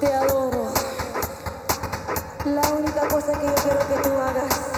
Te adoro. La única cosa que yo quiero que tú hagas.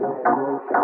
Gracias.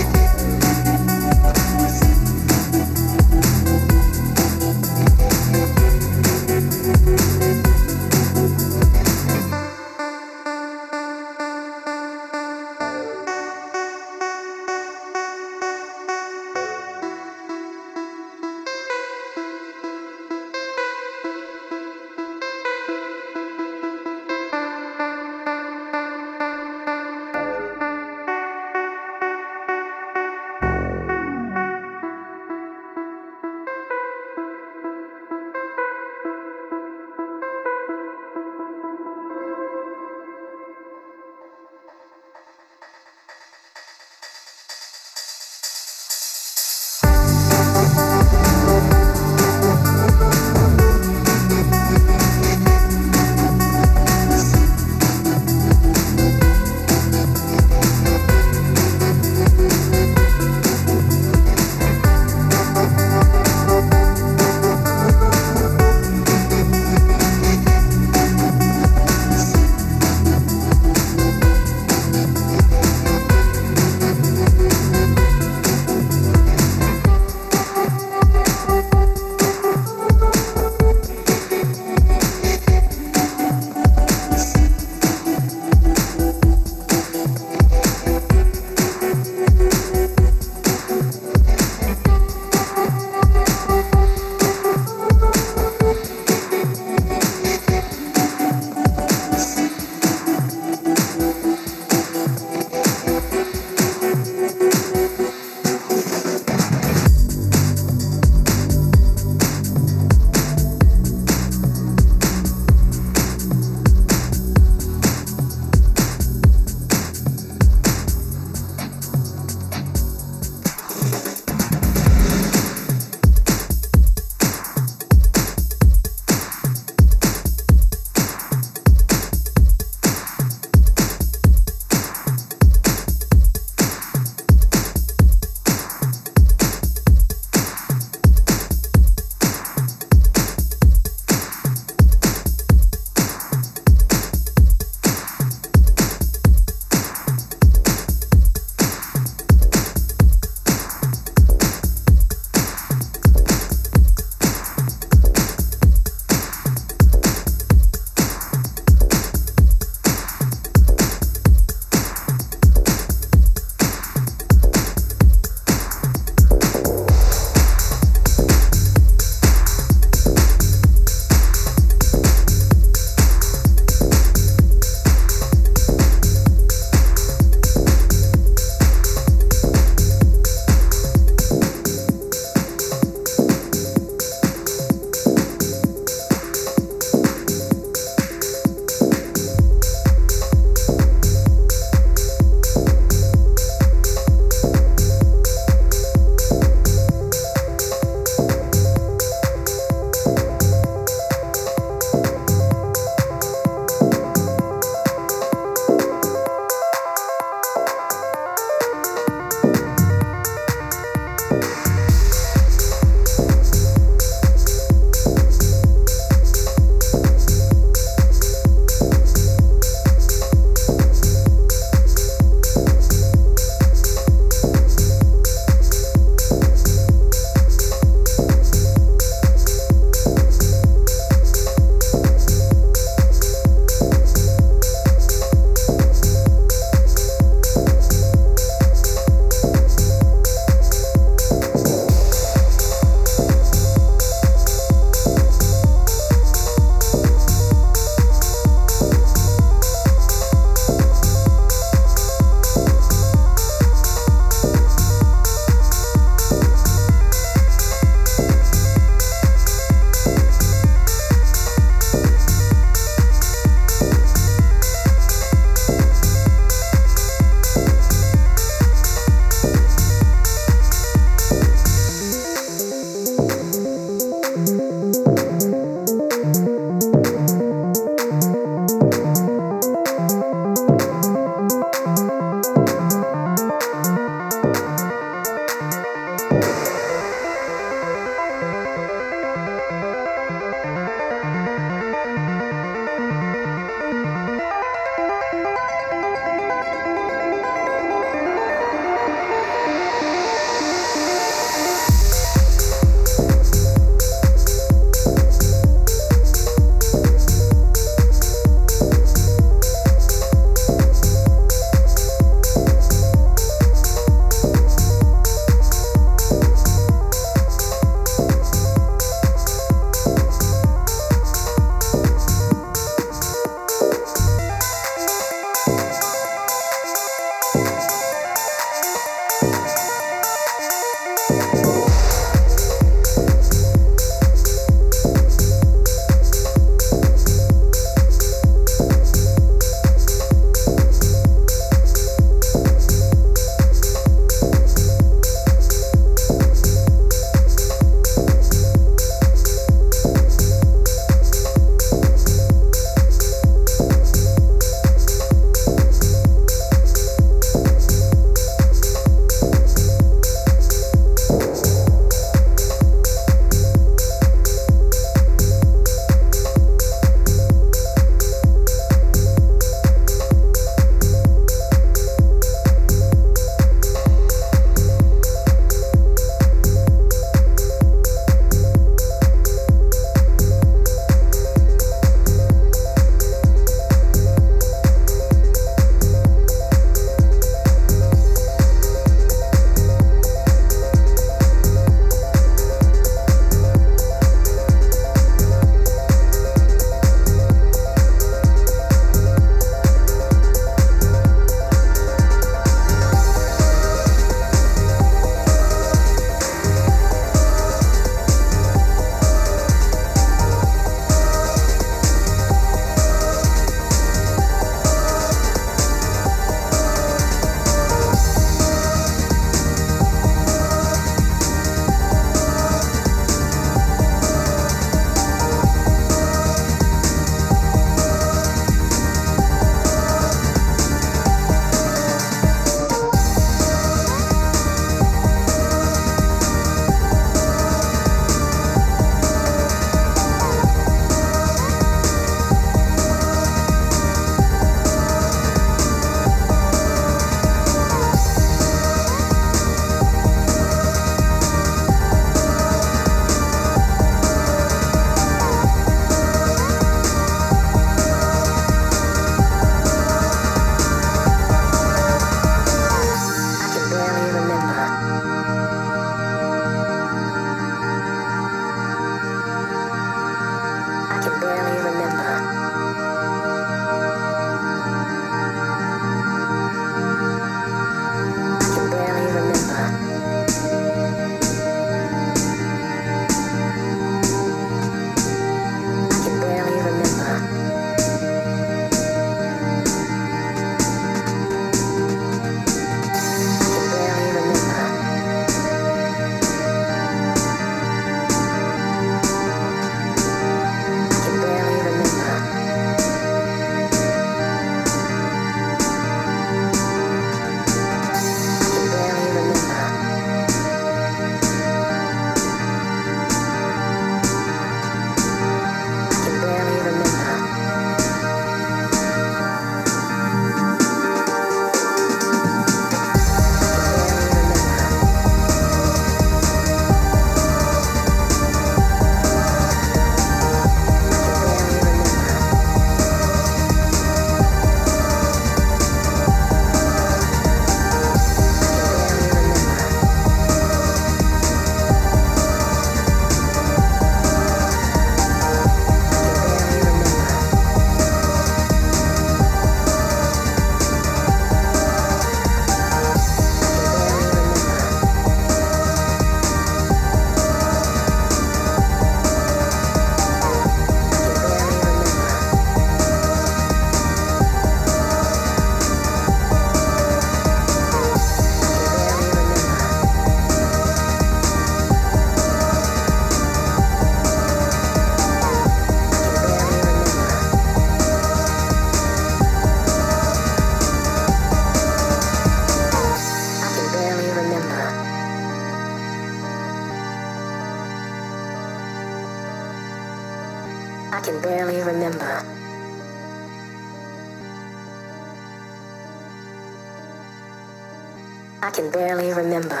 I can barely remember.